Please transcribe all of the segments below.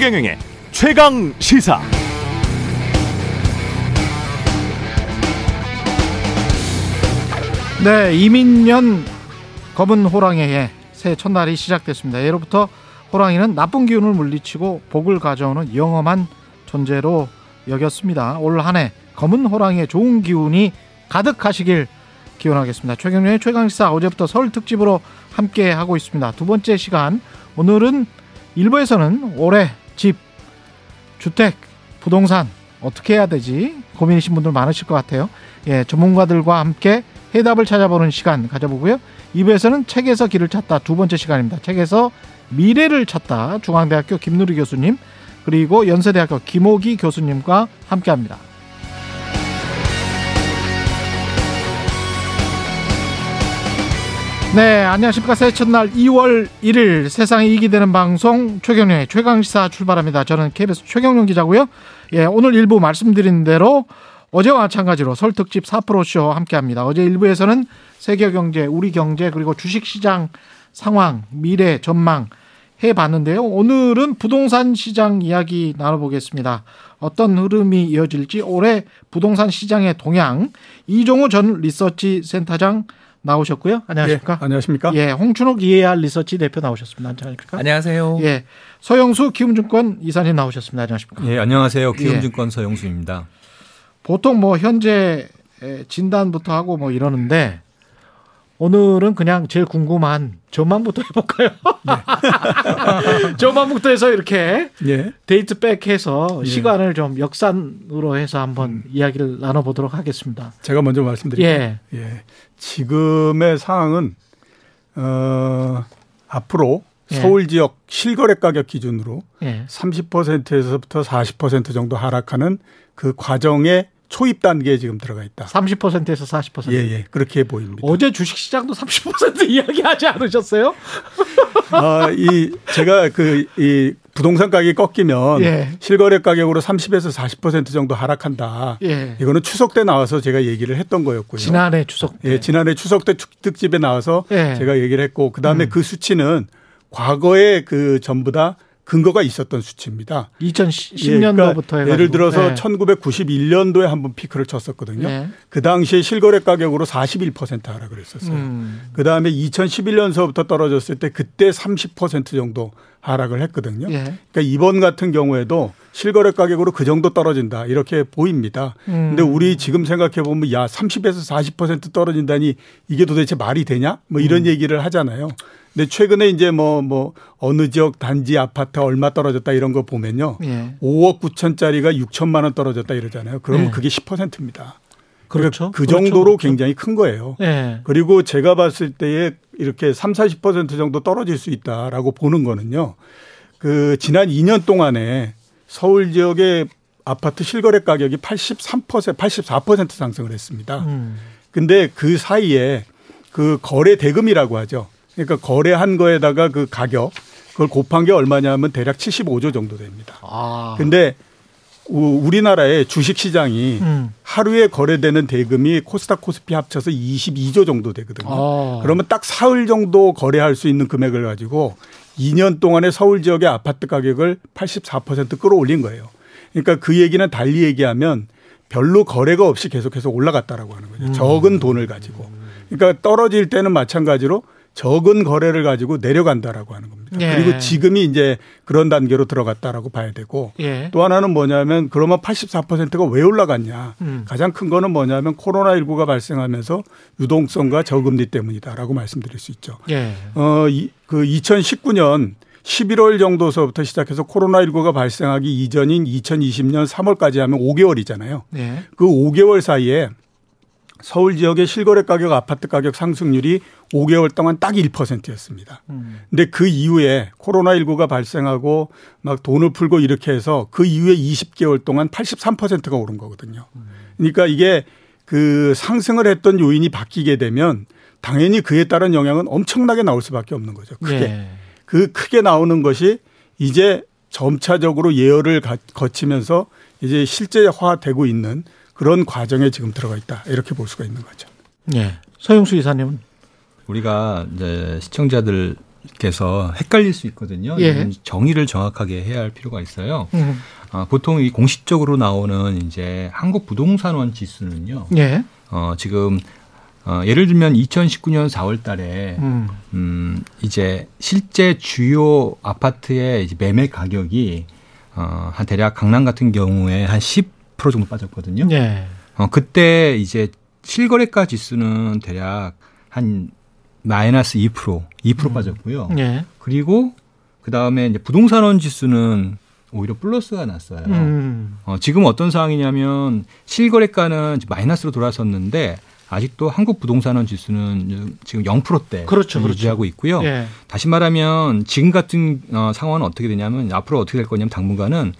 최경영의 최강 시사. 네, 이민년 검은 호랑이의 새 첫날이 시작됐습니다. 예로부터 호랑이는 나쁜 기운을 물리치고 복을 가져오는 영험한 존재로 여겼습니다. 올 한 해 검은 호랑이의 좋은 기운이 가득하시길 기원하겠습니다. 최경련의 최강시사 어제부터 설 특집으로 함께 하고 있습니다. 두 번째 시간 오늘은 일부에서는 올해 집, 주택, 부동산 어떻게 해야 되지 고민이신 분들 많으실 것 같아요. 예, 전문가들과 함께 해답을 찾아보는 시간 가져보고요. 2부에서는 책에서 길을 찾다 두 번째 시간입니다. 책에서 미래를 찾다 중앙대학교 김누리 교수님 그리고 연세대학교 김호기 교수님과 함께합니다. 네, 안녕하십니까. 새해 첫날 2월 1일 세상에 이익이 되는 방송 최경련의 최강시사 출발합니다. 저는 KBS 최경련 기자고요. 예, 오늘 일부 말씀드린 대로 어제와 마찬가지로 설 특집 4프로쇼 함께 합니다. 어제 일부에서는 세계 경제, 우리 경제 그리고 주식시장 상황, 미래 전망 해 봤는데요. 오늘은 부동산 시장 이야기 나눠보겠습니다. 어떤 흐름이 이어질지 올해 부동산 시장의 동향 이종호 전 리서치 센터장 나오셨고요. 안녕하십니까? 예, 안녕하십니까? 예, 홍춘옥 EAR 리서치 대표 나오셨습니다. 안녕하십니까? 안녕하세요. 예, 서영수 키움증권 이사님 나오셨습니다. 안녕하십니까? 예, 안녕하세요. 키움증권 예. 서영수입니다. 보통 뭐 현재 진단부터 하고 뭐 이러는데 오늘은 그냥 제일 궁금한 저만부터 해볼까요? 네. 저만부터 해서 이렇게 예. 데이트 백해서 예. 시간을 좀 역산으로 해서 한번 음. 이야기를 나눠보도록 하겠습니다. 제가 먼저 말씀드릴게요. 예. 예. 지금의 상황은 어, 앞으로 예. 서울 지역 실거래 가격 기준으로 예. 30%에서부터 40% 정도 하락하는 그 과정에 초입 단계에 지금 들어가 있다. 30%에서 40%. 예, 예. 그렇게 보입니다. 어제 주식 시장도 30% 이야기하지 않으셨어요? 아, 이 제가 그 이 부동산 가격이 꺾이면 예. 실거래 가격으로 30에서 40% 정도 하락한다. 예. 이거는 추석 때 나와서 제가 얘기를 했던 거였고요. 지난해 추석 때. 예, 지난해 추석 때 특집에 나와서 예. 제가 얘기를 했고 그다음에 음. 그 수치는 과거에 그 전부 다 근거가 있었던 수치입니다. 2010년도부터 예, 그러니까 예를 들어서 네. 1991년도에 한번 피크를 쳤었거든요. 네. 그 당시에 실거래 가격으로 41% 하락을 했었어요. 음. 그 다음에 2011년서부터 떨어졌을 때 그때 30% 정도 하락을 했거든요. 예. 그러니까 이번 같은 경우에도 실거래 가격으로 그 정도 떨어진다 이렇게 보입니다. 음. 근데 우리 지금 생각해 보면 야 30에서 40% 떨어진다니 이게 도대체 말이 되냐? 뭐 이런 음. 얘기를 하잖아요. 근데 최근에 이제 뭐뭐 뭐 어느 지역 단지 아파트 얼마 떨어졌다 이런 거 보면요. 예. 5억 9천짜리가 6천만 원 떨어졌다 이러잖아요. 그러면 예. 그게 10%입니다. 그렇죠. 그 그렇죠. 정도로 그렇죠. 굉장히 큰 거예요. 예. 그리고 제가 봤을 때에 이렇게 3, 40% 정도 떨어질 수 있다라고 보는 거는요. 그 지난 2년 동안에 서울 지역의 아파트 실거래 가격이 83%, 84% 상승을 했습니다. 음. 근데 그 사이에 그 거래 대금이라고 하죠. 그러니까 거래한 거에다가 그 가격 그걸 곱한 게 얼마냐면 대략 75조 정도 됩니다. 아. 근데 우리나라의 주식 시장이 음. 하루에 거래되는 대금이 코스닥 코스피 합쳐서 22조 정도 되거든요. 아. 그러면 딱 사흘 정도 거래할 수 있는 금액을 가지고 2년 동안에 서울 지역의 아파트 가격을 84% 끌어올린 거예요. 그러니까 그 얘기는 달리 얘기하면 별로 거래가 없이 계속해서 올라갔다라고 하는 거죠. 음. 적은 돈을 가지고. 그러니까 떨어질 때는 마찬가지로 적은 거래를 가지고 내려간다라고 하는 겁니다. 예. 그리고 지금이 이제 그런 단계로 들어갔다라고 봐야 되고 예. 또 하나는 뭐냐면 그러면 84%가 왜 올라갔냐. 음. 가장 큰 거는 뭐냐면 코로나19가 발생하면서 유동성과 저금리 때문이다라고 말씀드릴 수 있죠. 예. 어, 이, 그 2019년 11월 정도서부터 시작해서 코로나19가 발생하기 이전인 2020년 3월까지 하면 5개월이잖아요. 예. 그 5개월 사이에 서울 지역의 실거래 가격 아파트 가격 상승률이 5개월 동안 딱 1%였습니다. 음. 근데 그 이후에 코로나19가 발생하고 막 돈을 풀고 이렇게 해서 그 이후에 20개월 동안 83%가 오른 거거든요. 그러니까 이게 그 상승을 했던 요인이 바뀌게 되면 당연히 그에 따른 영향은 엄청나게 나올 수밖에 없는 거죠. 크게. 예. 그 크게 나오는 것이 이제 점차적으로 예열을 거치면서 이제 실제화되고 있는 그런 과정에 지금 들어가 있다. 이렇게 볼 수가 있는 거죠. 네. 서영수 이사님은 우리가 이제 시청자들 청취자분께서 헷갈릴 수 있거든요. 예. 정의를 정확하게 해야 할 필요가 있어요. 음. 아, 보통 이 공식적으로 나오는 이제 한국 부동산원 지수는요. 예. 어, 지금 어, 예를 들면 2019년 4월 달에 음. 음, 이제 실제 주요 아파트의 이제 매매 가격이 어, 한 대략 강남 같은 경우에 한10% 정도 빠졌거든요. 예. 어, 그때 이제 실거래가 지수는 대략 한 마이너스 2%, 2% 음. 빠졌고요. 예. 그리고 그 다음에 이제 부동산원 지수는 오히려 플러스가 났어요. 음. 어, 지금 어떤 상황이냐면 실거래가는 마이너스로 돌아섰는데 아직도 한국 부동산원 지수는 지금 0%대 그렇죠, 그렇죠. 유지하고 있고요. 예. 다시 말하면 지금 같은 어, 상황은 어떻게 되냐면 앞으로 어떻게 될 거냐면 당분간은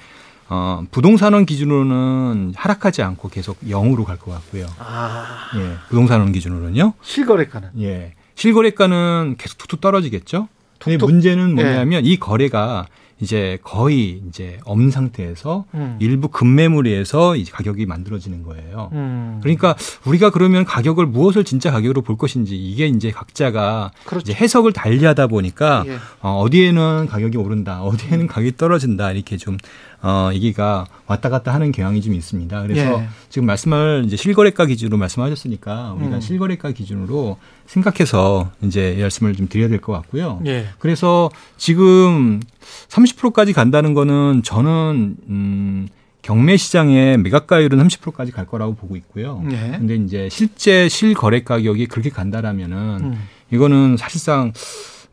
어, 부동산원 기준으로는 하락하지 않고 계속 0으로 갈 것 같고요. 아. 예, 부동산원 기준으로는요. 실거래가는. 예. 실거래가는 계속 툭툭 떨어지겠죠. 근데. 문제는 예. 뭐냐면 이 거래가 이제 거의 이제 없는 상태에서 음. 일부 급매물에서 이제 가격이 만들어지는 거예요. 음. 그러니까 우리가 그러면 가격을 무엇을 진짜 가격으로 볼 것인지 이게 이제 각자가 그렇죠. 이제 해석을 달리하다 보니까 예. 어, 어디에는 가격이 오른다, 어디에는 가격이 떨어진다 이렇게 좀 어, 얘기가 왔다 갔다 하는 경향이 좀 있습니다. 그래서 예. 지금 말씀을 이제 실거래가 기준으로 말씀하셨으니까 우리가 음. 실거래가 기준으로 생각해서 이제 이 말씀을 좀 드려야 될 것 같고요. 예. 그래서 지금 30%까지 간다는 거는 저는 음 경매 시장의 매각가율은 30%까지 갈 거라고 보고 있고요. 예. 근데 이제 실제 실거래 가격이 그렇게 간다라면은 음. 이거는 사실상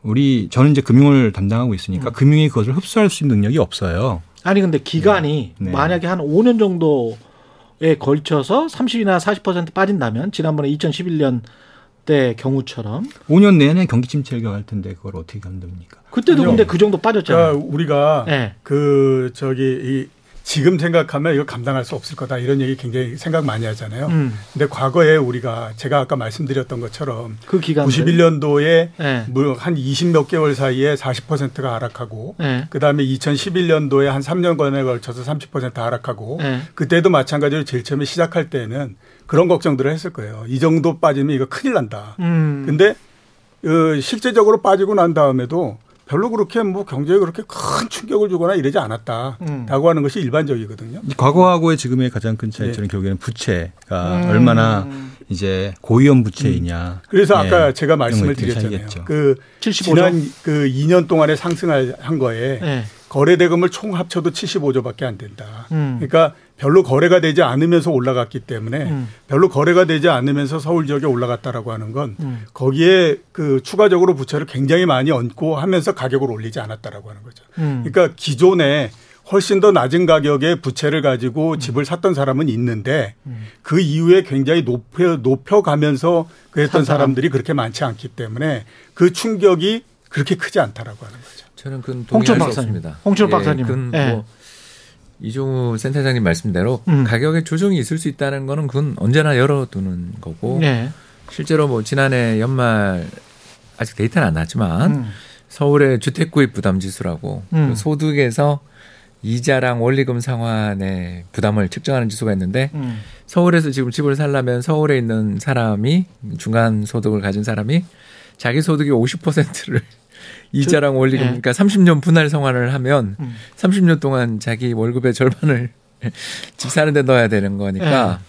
우리 저는 이제 금융을 담당하고 있으니까 음. 금융이 그것을 흡수할 수 있는 능력이 없어요. 아니 근데 기간이 네. 만약에 한 5년 정도에 걸쳐서 30이나 40% 빠진다면 지난번에 2011년 때 경우처럼 5년 내내 경기 침체가 갈 텐데 그걸 어떻게 감독합니까? 그때도 아니요. 근데 그 정도 빠졌잖아요. 그러니까 우리가 예. 그 저기 이 지금 생각하면 이거 감당할 수 없을 거다 이런 얘기 굉장히 생각 많이 하잖아요. 음. 근데 과거에 우리가 제가 아까 말씀드렸던 것처럼 그 기간 91년도에 예. 한20 몇 개월 사이에 40%가 하락하고 예. 그다음에 2011년도에 한 3년간에 걸쳐서 30% 하락하고 예. 그때도 마찬가지로 제일 처음에 시작할 때는 그런 걱정들을 했을 거예요. 이 정도 빠지면 이거 큰일 난다. 음. 근데 어, 실제적으로 빠지고 난 다음에도 별로 그렇게 뭐 경제에 그렇게 큰 충격을 주거나 이러지 않았다라고 음. 하는 것이 일반적이거든요. 과거하고의 지금의 가장 큰 차이점은 네. 결국에는 부채가 음. 얼마나 이제 고위험 부채이냐. 그래서 예, 아까 제가 말씀을 드렸잖아요. 차이겠죠. 그 75조. 지난 그 2년 동안에 상승을 한 거에 예. 거래 대금을 총 합쳐도 75조밖에 안 된다. 음. 그러니까 별로 거래가 되지 않으면서 올라갔기 때문에 음. 별로 거래가 되지 않으면서 서울 지역에 올라갔다라고 하는 건 음. 거기에 그 추가적으로 부채를 굉장히 많이 얹고 하면서 가격을 올리지 않았다라고 하는 거죠. 음. 그러니까 기존에 훨씬 더 낮은 가격에 부채를 가지고 집을 샀던 사람은 있는데 음. 그 이후에 굉장히 높여 높여가면서 그랬던 사람. 사람들이 그렇게 많지 않기 때문에 그 충격이 그렇게 크지 않다라고 하는 거죠. 저는 그건 홍철 동의할 수 박사님. 예, 박사님. 그건 예. 뭐 이종우 센터장님 말씀대로 음. 가격의 조정이 있을 수 있다는 거는 그건 언제나 열어두는 거고 예. 실제로 뭐 지난해 연말 아직 데이터는 안 나왔지만 음. 서울의 주택 구입 부담 지수라고 음. 그 소득에서 이자랑 원리금 상환의 부담을 측정하는 지수가 있는데 음. 서울에서 지금 집을 살려면 서울에 있는 사람이 중간 소득을 가진 사람이 자기 소득의 50%를 이자랑 원리금 예. 그러니까 30년 분할 상환을 하면 음. 30년 동안 자기 월급의 절반을 집 사는 데 넣어야 되는 거니까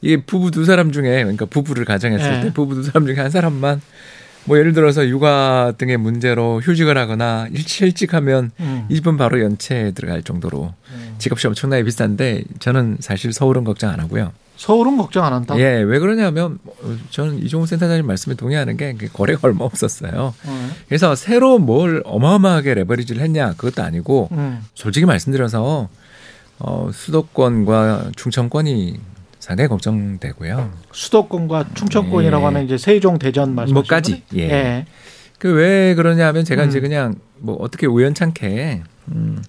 이게 부부 두 사람 중에 그러니까 부부를 가정했을 예. 때 부부 두 사람 중에 한 사람만 뭐 예를 들어서 육아 등의 문제로 휴직을 하거나 일찍 일찍 하면 음. 이 집은 바로 연체에 들어갈 정도로 집값이 엄청나게 비싼데 저는 사실 서울은 걱정 안 하고요. 서울은 걱정 안 한다. 예, 왜 그러냐면 어, 저는 이종호 센터장님 말씀에 동의하는 게그 거래가 얼마 없었어요. 어. 그래서 새로 뭘 어마어마하게 레버리지를 했냐 그것도 아니고 음. 솔직히 말씀드려서 어, 수도권과 충청권이 상당히 걱정되고요. 수도권과 충청권이라고 예. 하면 이제 세종 대전 말씀하시는 뭐까지? 예. 예. 그 왜 그러냐면 제가 음. 이제 그냥 뭐 어떻게 우연찮게 음,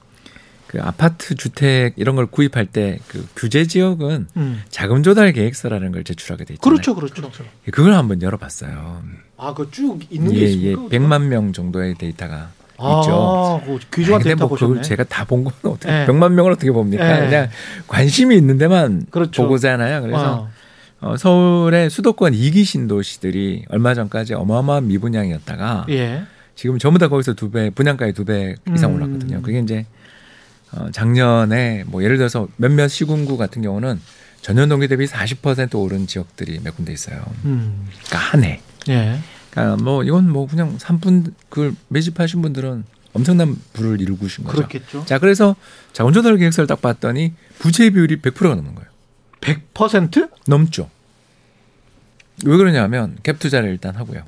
그 아파트 주택 이런 걸 구입할 때 그 규제 지역은 음. 자금 조달 계획서라는 걸 제출하게 돼 있잖아요. 그렇죠, 그렇죠. 그걸 한번 열어봤어요. 아, 그 쭉 있는 게 예, 예, 있습니까? 100만 명 정도의 데이터가 아, 있죠. 그 귀중한 근데 데이터 뭐 그걸 보셨네. 제가 다 본 건 어떻게 예. 100만 명을 어떻게 봅니까? 예. 그냥 관심이 있는 데만 그렇죠. 보고잖아요. 그래서 어. 어, 서울의 수도권 이기 신도시들이 얼마 전까지 어마어마한 미분양이었다가 예. 지금 전부 다 거기서 두 배, 분양가의 두 배 이상 음. 올랐거든요. 그게 이제 어, 작년에 뭐 예를 들어서 몇몇 시군구 같은 경우는 전년 동기 대비 40% 오른 지역들이 몇 군데 있어요. 음. 그러니까 한 해. 예. 그러니까 뭐 이건 뭐 그냥 산분 그걸 매집하신 분들은 엄청난 부를 이루신 거죠. 그렇겠죠. 자, 그래서 자원조달 계획서를 딱 봤더니 부채 비율이 100%가 넘는 거예요. 100%? 넘죠. 왜 그러냐면 갭 투자를 일단 하고요.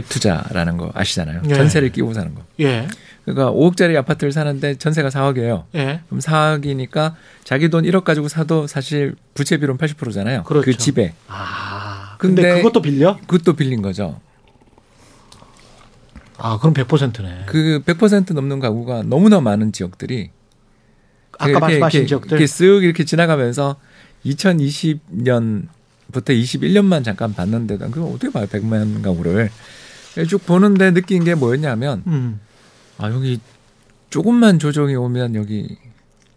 갭 투자라는 거 아시잖아요. 예. 전세를 끼고 사는 거. 예. 그러니까 5억짜리 아파트를 사는데 전세가 4억이에요. 예. 그럼 4억이니까 자기 돈 1억 가지고 사도 사실 부채 비율은 80%잖아요. 그렇죠. 그 집에. 아. 근데, 근데 그것도 빌려? 그것도 빌린 거죠. 아, 그럼 100%네. 그 100% 넘는 가구가 너무나 많은 지역들이 아까 말씀하신 이렇게, 지역들. 이렇게 쓱 이렇게 지나가면서 2020년부터 21년만 잠깐 봤는데도 그럼 어떻게 봐요 100만 가구를 쭉 보는데 느낀 게 뭐였냐면 음. 아 여기 조금만 조정이 오면 여기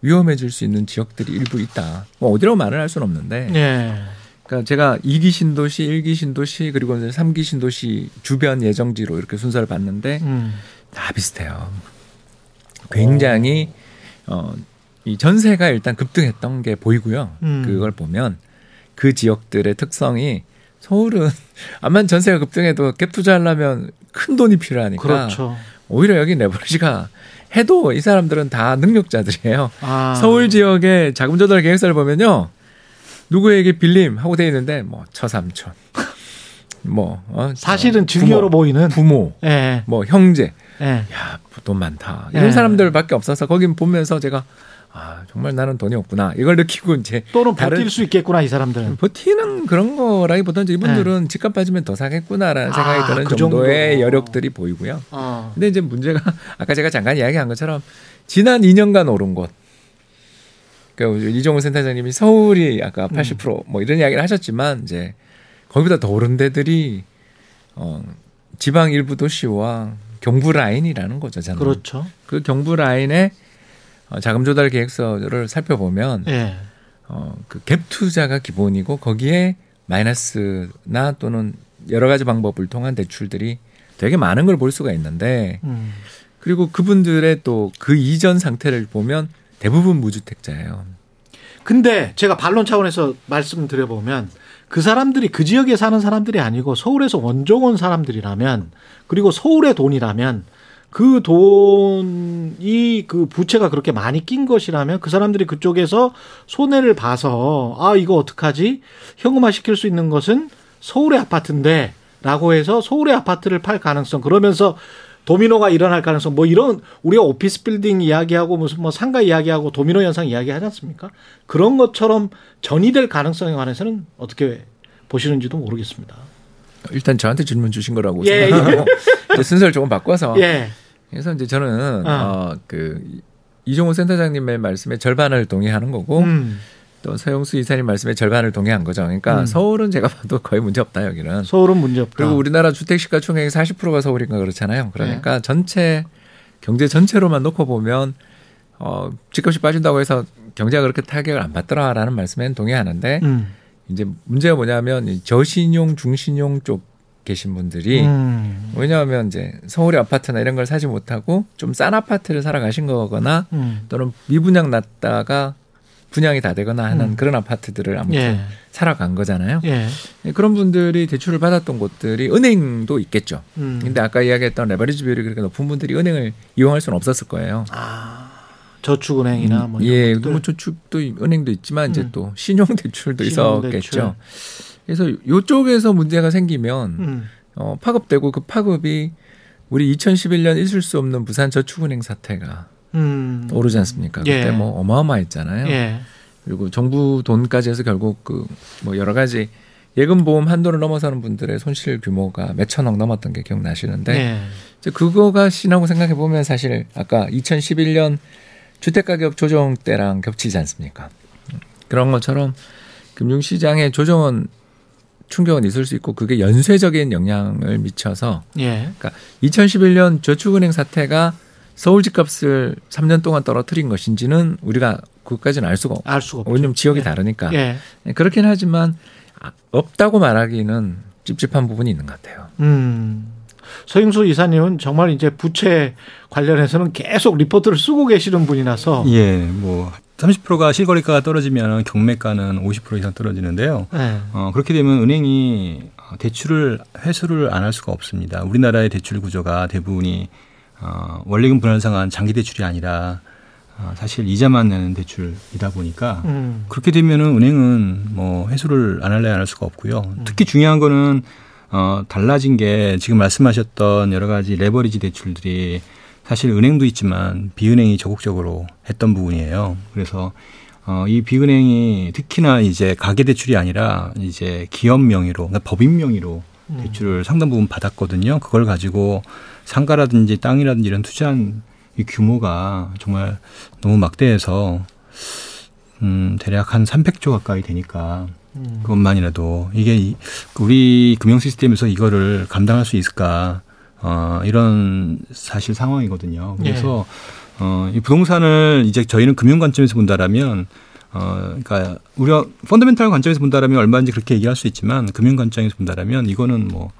위험해질 수 있는 지역들이 일부 있다. 뭐 어디라고 말을 할 수는 없는데 예. 그러니까 제가 2기 신도시, 1기 신도시 그리고 이제 3기 신도시 주변 예정지로 이렇게 순서를 봤는데 음. 다 비슷해요. 굉장히 어, 이 전세가 일단 급등했던 게 보이고요. 음. 그걸 보면 그 지역들의 특성이 서울은 암만 전세가 급등해도 갭 투자하려면 큰 돈이 필요하니까 그렇죠. 오히려 여기 레버리지가 해도 이 사람들은 다 능력자들이에요. 아. 서울 지역의 자금 조달 계획서를 보면요. 누구에게 빌림 하고 돼 있는데 뭐 처삼촌 뭐 어, 사실은 어, 증여로 보이는 부모 예. 뭐 형제 예. 야, 돈 많다. 이런 네. 사람들밖에 없어서 거기 보면서 제가 아, 정말 나는 돈이 없구나. 이걸 느끼고 이제 또는 다른- 버틸 수 있겠구나 이 사람들은. 버티는 그런 거라기보다는 이분들은 집값 빠지면 더 사겠구나라는 생각이 네. 아, 드는 그 정도의 정도로. 여력들이 보이고요. 어. 근데 이제 문제가 아까 제가 잠깐 이야기한 것처럼 지난 2년간 오른 곳. 그러니까 이종훈 센터장님이 서울이 아까 음. 80%뭐 이런 이야기를 하셨지만 이제 거기보다 더 오른 데들이 어 지방 일부 도시와 경부 라인이라는 거죠. 저는. 그렇죠. 그 경부 라인의 어, 자금 조달 계획서를 살펴보면 예. 어, 그 갭 투자가 기본이고 거기에 마이너스나 또는 여러 가지 방법을 통한 대출들이 되게 많은 걸 볼 수가 있는데 음. 그리고 그분들의 또 그 이전 상태를 보면 대부분 무주택자예요. 근데 제가 반론 차원에서 말씀드려 보면 그 사람들이 그 지역에 사는 사람들이 아니고 서울에서 원종 온 사람들이라면 그리고 서울의 돈이라면 그 돈이 그 부채가 그렇게 많이 낀 것이라면 그 사람들이 그쪽에서 손해를 봐서 아 이거 어떡하지 현금화 시킬 수 있는 것은 서울의 아파트인데 라고 해서 서울의 아파트를 팔 가능성 그러면서 도미노가 일어날 가능성 뭐 이런 우리가 오피스 빌딩 이야기하고 무슨 뭐 상가 이야기하고 도미노 현상 이야기하지 않습니까? 그런 것처럼 전이될 가능성에 관해서는 어떻게 보시는지도 모르겠습니다. 일단 저한테 질문 주신 거라고 예, 생각하고 이제 순서를 조금 바꿔서 예. 그래서 이제 저는 어. 어, 그 이종호 센터장님의 말씀에 절반을 동의하는 거고 음, 또 서영수 이사님 말씀에 절반을 동의한 거죠. 그러니까 음. 서울은 제가 봐도 거의 문제 없다 여기는. 서울은 문제 없다. 그리고 우리나라 주택 시가 총액의 40%가 서울인가 그렇잖아요. 그러니까 전체 경제 전체로만 놓고 보면 어 집값이 빠진다고 해서 경제가 그렇게 타격을 안 받더라라는 말씀에는 동의하는데 음, 이제 문제가 뭐냐면 이 저신용 중신용 쪽 계신 분들이 음, 왜냐하면 이제 서울의 아파트나 이런 걸 사지 못하고 좀 싼 아파트를 사러 가신 거거나 음. 또는 미분양 났다가 분양이 다 되거나 하는 음. 그런 아파트들을 아무튼 예, 사러 간 거잖아요. 예. 네, 그런 분들이 대출을 받았던 곳들이 은행도 있겠죠. 음. 근데 아까 이야기했던 레버리지 비율이 그렇게 높은 분들이 은행을 이용할 수는 없었을 거예요. 아, 저축은행이나 뭐 이런 예. 뭐 저축도 은행도 있지만 이제 음. 또 신용 대출도 신용대출. 있었겠죠. 그래서 요쪽에서 문제가 생기면 음, 어, 파급되고 그 파급이 우리 2011년 있을 수 없는 부산 저축은행 사태가 음. 오르지 않습니까? 예. 그때 뭐 어마어마했잖아요. 예. 그리고 정부 돈까지 해서 결국 그 뭐 여러 가지 예금 보험 한도를 넘어서는 분들의 손실 규모가 몇 천억 넘었던 게 기억나시는데 예. 이제 그거가 신하고 생각해 보면 사실 아까 2011년 주택 가격 조정 때랑 겹치지 않습니까? 그런 것처럼 금융시장의 조정은 충격은 있을 수 있고 그게 연쇄적인 영향을 미쳐서 예. 그러니까 2011년 저축은행 사태가 서울 집값을 3년 동안 떨어뜨린 것인지는 우리가 그것까지는 알 수가 없고 알 수가 없죠. 왜냐면 지역이 예. 다르니까 예. 그렇긴 하지만 아, 없다고 말하기는 찝찝한 부분이 있는 것 같아요. 음. 서영수 이사님은 정말 이제 부채 관련해서는 계속 리포트를 쓰고 계시는 분이라서 예, 뭐 30%가 실거래가가 떨어지면 경매가는 50% 이상 떨어지는데요. 네. 어, 그렇게 되면 은행이 대출을 회수를 안 할 수가 없습니다. 우리나라의 대출 구조가 대부분이 어, 원리금 분할상환 장기 대출이 아니라 어, 사실 이자만 내는 대출이다 보니까 음. 그렇게 되면은 은행은 뭐 회수를 안 할래 안 할 수가 없고요. 음. 특히 중요한 거는 어, 달라진 게 지금 말씀하셨던 여러 가지 레버리지 대출들이 사실 은행도 있지만 비은행이 적극적으로 했던 부분이에요. 그래서 어, 이 비은행이 특히나 이제 가계 대출이 아니라 이제 기업 명의로, 그러니까 법인 명의로 음. 대출을 상당 부분 받았거든요. 그걸 가지고 상가라든지 땅이라든지 이런 투자한 이 규모가 정말 너무 막대해서 음, 대략 한 300조 가까이 되니까 음. 그것만이라도 이게 우리 금융 시스템에서 이거를 감당할 수 있을까 어, 이런 사실 상황이거든요. 그래서 예. 어, 이 부동산을 이제 저희는 금융 관점에서 본다라면 어, 그러니까 우리가 펀더멘탈 관점에서 본다라면 얼마인지 그렇게 얘기할 수 있지만 금융 관점에서 본다라면 이거는 뭐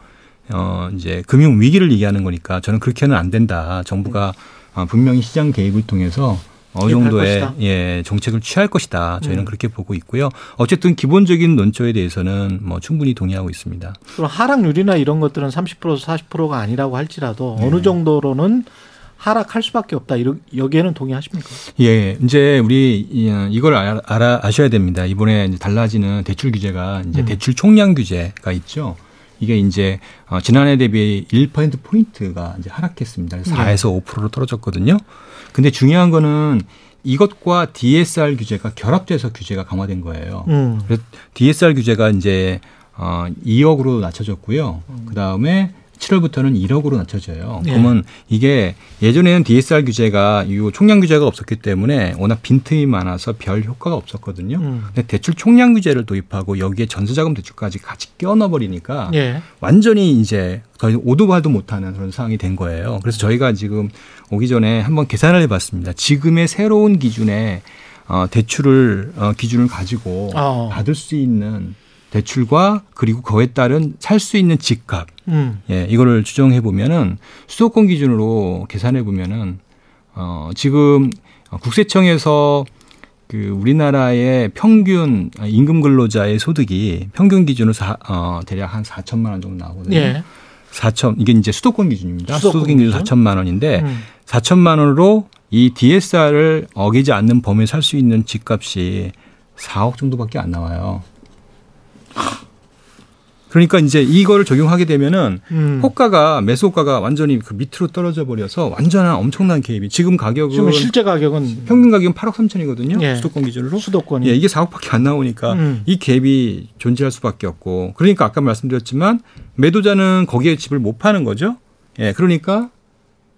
어, 이제 금융 위기를 얘기하는 거니까 저는 그렇게는 안 된다. 정부가 어, 분명히 시장 개입을 통해서 어느 정도의 예, 정책을 취할 것이다. 저희는 음. 그렇게 보고 있고요. 어쨌든 기본적인 논조에 대해서는 뭐 충분히 동의하고 있습니다. 그럼 하락률이나 이런 것들은 30% 40%가 아니라고 할지라도 네. 어느 정도로는 하락할 수밖에 없다. 여기에는 동의하십니까? 예, 이제 우리 이걸 알아 아셔야 됩니다. 이번에 달라지는 대출 규제가 이제 음. 대출 총량 규제가 있죠. 이게 이제 어, 지난해 대비 1% 포인트가 이제 하락했습니다. 4에서 네. 5%로 떨어졌거든요. 근데 중요한 거는 이것과 DSR 규제가 결합돼서 규제가 강화된 거예요. 음. 그래서 DSR 규제가 이제 어 2억으로 낮춰졌고요. 음. 그 다음에 7월부터는 1억으로 낮춰져요. 네. 그러면 이게 예전에는 DSR 규제가 이 총량 규제가 없었기 때문에 워낙 빈틈이 많아서 별 효과가 없었거든요. 음. 근데 대출 총량 규제를 도입하고 여기에 전세자금 대출까지 같이 끼워 넣어 버리니까 네. 완전히 이제 거의 오도 발도 못하는 그런 상황이 된 거예요. 그래서 저희가 지금 오기 전에 한번 계산을 해봤습니다. 지금의 새로운 기준에 어, 대출을 어, 기준을 가지고 어. 받을 수 있는 대출과 그리고 그에 따른 살 수 있는 집값 음. 예 이거를 추정해 보면은 수도권 기준으로 계산해 보면은 어 지금 국세청에서 그 우리나라의 평균 임금 근로자의 소득이 평균 기준으로 사, 어 대략 한 4천만 원 정도 나오거든요. 예. 4천 이게 이제 수도권 기준입니다. 수도권, 수도권 기준 4천만 원인데 음. 4천만 원으로 이 DSR을 어기지 않는 범위에 살 수 있는 집값이 4억 정도밖에 안 나와요. 그러니까 이제 이거를 적용하게 되면은 음. 호가가 매수 호가가 완전히 그 밑으로 떨어져 버려서 완전한 엄청난 개입이 지금 가격은 지금 실제 가격은 평균 가격은 8억 3천이거든요. 예. 수도권 기준으로. 수도권이. 예, 이게 4억밖에 안 나오니까 음. 이 갭이 존재할 수밖에 없고 그러니까 아까 말씀드렸지만 매도자는 거기에 집을 못 파는 거죠. 예, 그러니까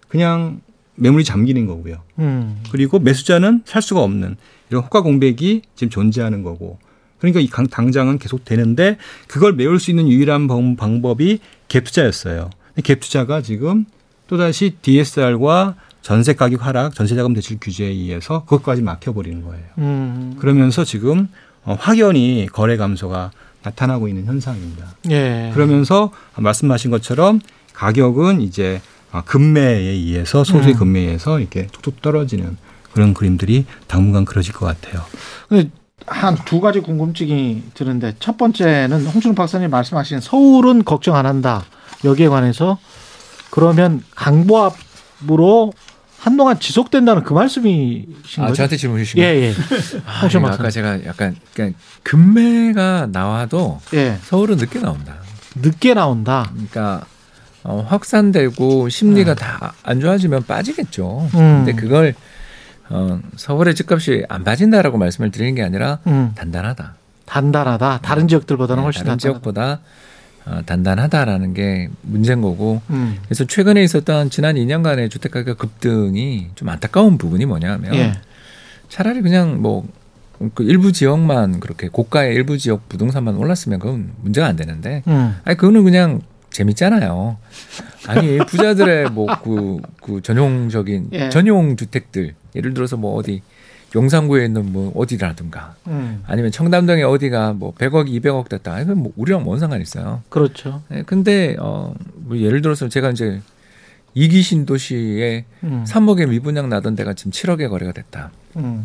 그냥 매물이 잠기는 거고요. 음. 그리고 매수자는 살 수가 없는 이런 호가 공백이 지금 존재하는 거고 그러니까 이 당장은 계속 되는데 그걸 메울 수 있는 유일한 방법이 갭 투자였어요. 갭 투자가 지금 또다시 DSR과 전세 가격 하락, 전세 자금 대출 규제에 의해서 그것까지 막혀버리는 거예요. 음. 그러면서 지금 어, 확연히 거래 감소가 나타나고 있는 현상입니다. 예. 그러면서 말씀하신 것처럼 가격은 이제 어, 금매에 의해서 소수의 음. 금매에 의해서 이렇게 툭툭 떨어지는 그런 그림들이 당분간 그려질 것 같아요. 한 두 가지 궁금증이 드는데 첫 번째는 홍준호 박사님 말씀하신 서울은 걱정 안 한다. 여기에 관해서 그러면 강보합으로 한동안 지속된다는 그 말씀이신 아, 거죠? 저한테 질문 주신 거예요? 예, 예. 아, 아까 제가 약간 그러니까 금매가 나와도 예. 서울은 늦게 나온다. 늦게 나온다. 그러니까 어, 확산되고 심리가 음. 다안 좋아지면 빠지겠죠. 음. 근데 그걸 어, 서울의 집값이 안 빠진다라고 말씀을 드리는 게 아니라 음. 단단하다. 단단하다. 다른 지역들보다는 네, 훨씬 다른 단단하다. 지역보다 어, 단단하다라는 게 문제인 거고. 음. 그래서 최근에 있었던 지난 2년간의 주택가격 급등이 좀 안타까운 부분이 뭐냐면 예. 차라리 그냥 뭐. 그 일부 지역만 그렇게 고가의 일부 지역 부동산만 올랐으면 그건 문제가 안 되는데, 음. 아니 그거는 그냥 재밌잖아요. 아니 부자들의 뭐그 그 전용적인 예. 전용 주택들 예를 들어서 뭐 어디 용산구에 있는 뭐 어디라든가 음. 아니면 청담동에 어디가 뭐 100억, 200억 됐다. 이건 뭐 우리랑 뭔 상관 있어요. 그렇죠. 네, 근데 어, 뭐 예를 들어서 제가 이제 이기 신도시에 음. 3억에 미분양 나던 데가 지금 7억에 거래가 됐다. 음.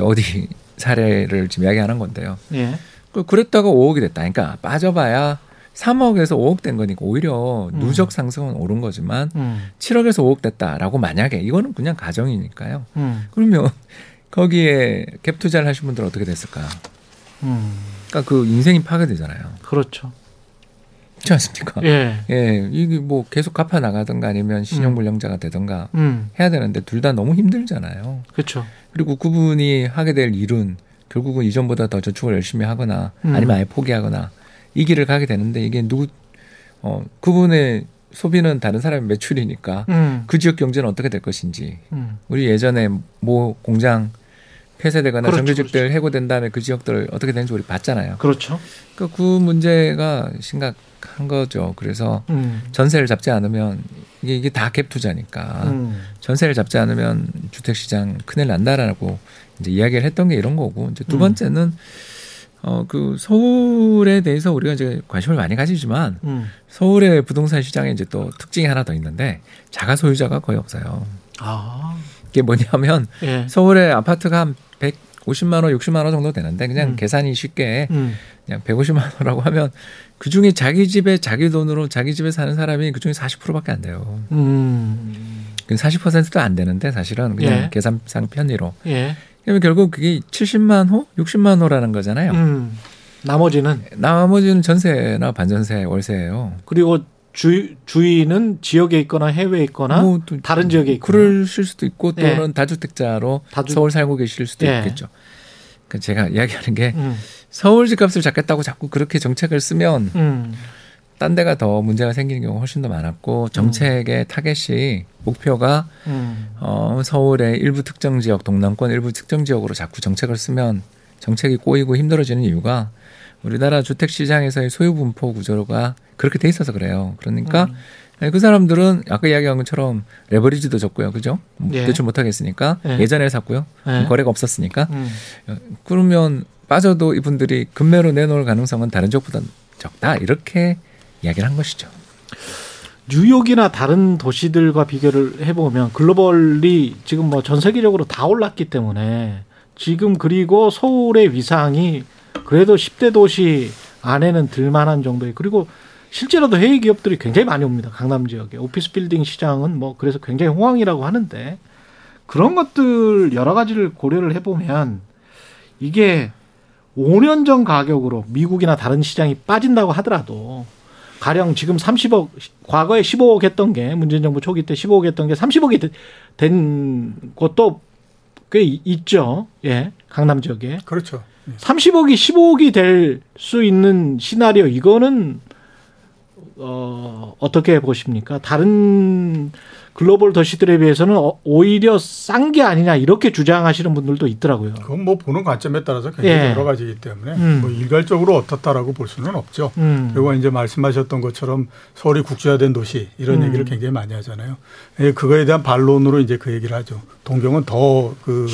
어디 사례를 지금 이야기하는 건데요. 예. 그 그랬다가 5억이 됐다. 그러니까 빠져봐야 3억에서 5억 된 거니까 오히려 음. 누적 상승은 오른 거지만 음. 7억에서 5억 됐다라고 만약에 이거는 그냥 가정이니까요. 음. 그러면 거기에 갭 투자를 하신 분들 은 어떻게 됐을까? 음. 그러니까 그 인생이 파괴되잖아요. 그렇죠. 그렇지 않습니까? 예. 예. 이게 뭐 계속 갚아 나가든가 아니면 신용불량자가 되든가 음. 해야 되는데 둘 다 너무 힘들잖아요. 그렇죠. 그리고 그분이 하게 될 일은 결국은 이전보다 더 저축을 열심히 하거나 음. 아니면 아예 포기하거나 이 길을 가게 되는데 이게 누구 어 그분의 소비는 다른 사람의 매출이니까 음. 그 지역 경제는 어떻게 될 것인지 음. 우리 예전에 뭐 공장 폐쇄되거나 그렇죠, 정규직들 그렇죠. 해고된 다음에 그 지역들 어떻게 되는지 우리 봤잖아요. 그렇죠. 그러니까 그 문제가 심각한 거죠. 그래서 음. 전세를 잡지 않으면 이게, 이게 다 갭 투자니까 음. 전세를 잡지 않으면 주택 시장 큰일 난다라고 이제 이야기를 했던 게 이런 거고 이제 두 음. 번째는 어, 그 서울에 대해서 우리가 이제 관심을 많이 가지지만 음. 서울의 부동산 시장에 이제 또 특징이 하나 더 있는데 자가 소유자가 거의 없어요. 아. 이게 뭐냐면 예. 서울의 아파트가 한 150만 원, 60만 원 정도 되는데 그냥 음. 계산이 쉽게 음. 그냥 150만 원이라고 하면 그 중에 자기 집에 자기 돈으로 자기 집에 사는 사람이 그 중에 40%밖에 안 돼요. 음. 40%도 안 되는데 사실은 그냥 예. 계산상 편의로. 예. 그러면 결국 그게 70만 호, 60만 호라는 거잖아요. 음. 나머지는 나머지는 전세나 반전세, 월세예요. 그리고 주, 주인은 지역에 있거나 해외에 있거나 뭐 다른 지역에 있거나 그러실 수도 있고 또는 예. 다주택자로 다주... 서울 살고 계실 수도 예. 있겠죠. 그 제가 이야기하는 게 음. 서울 집값을 잡겠다고 자꾸 그렇게 정책을 쓰면 음. 딴 데가 더 문제가 생기는 경우가 훨씬 더 많았고 정책의 음. 타겟이 목표가 음. 어, 서울의 일부 특정 지역, 동남권 일부 특정 지역으로 자꾸 정책을 쓰면 정책이 꼬이고 힘들어지는 이유가 우리나라 주택 시장에서의 소유 분포 구조가 그렇게 돼 있어서 그래요. 그러니까 음. 그 사람들은 아까 이야기한 것처럼 레버리지도 적고요, 그죠? 예. 대출 못 하겠으니까 예. 예전에 샀고요, 예. 거래가 없었으니까 음. 그러면 빠져도 이분들이 금매로 내놓을 가능성은 다른 지역보다 적다 이렇게 이야기를 한 것이죠. 뉴욕이나 다른 도시들과 비교를 해보면 글로벌이 지금 뭐 전 세계적으로 다 올랐기 때문에 지금 그리고 서울의 위상이 그래도 10대 도시 안에는 들만한 정도의 그리고 실제로도 해외 기업들이 굉장히 많이 옵니다. 강남 지역에 오피스 빌딩 시장은 뭐 그래서 굉장히 호황이라고 하는데 그런 것들 여러 가지를 고려를 해보면 이게 5년 전 가격으로 미국이나 다른 시장이 빠진다고 하더라도 가령 지금 30억 과거에 15억 했던 게 문재인 정부 초기 때 15억 했던 게 30억이 된 것도 꽤 있죠. 예. 강남 지역에. 그렇죠. 30억이 15억이 될 수 있는 시나리오 이거는 어 어떻게 보십니까? 다른 글로벌 도시들에 비해서는 어, 오히려 싼 게 아니냐 이렇게 주장하시는 분들도 있더라고요. 그건 뭐 보는 관점에 따라서 굉장히 예. 여러 가지이기 때문에 음. 뭐 일괄적으로 어떻다라고 볼 수는 없죠. 음. 그리고 이제 말씀하셨던 것처럼 서울이 국제화된 도시 이런 음. 얘기를 굉장히 많이 하잖아요. 예, 그거에 대한 반론으로 이제 그 얘기를 하죠. 동경은 더그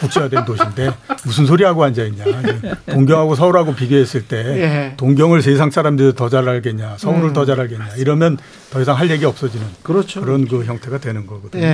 국제화된 도시인데 무슨 소리 하고 앉아 있냐. 동경하고 서울하고 비교했을 때 예. 동경을 세상 사람들이 더 잘 알겠냐, 서울을 음. 더잘 알겠냐. 이러면 더 이상 할 얘기 없어지는 그렇죠. 그런 그 형태가 되는 거거든요.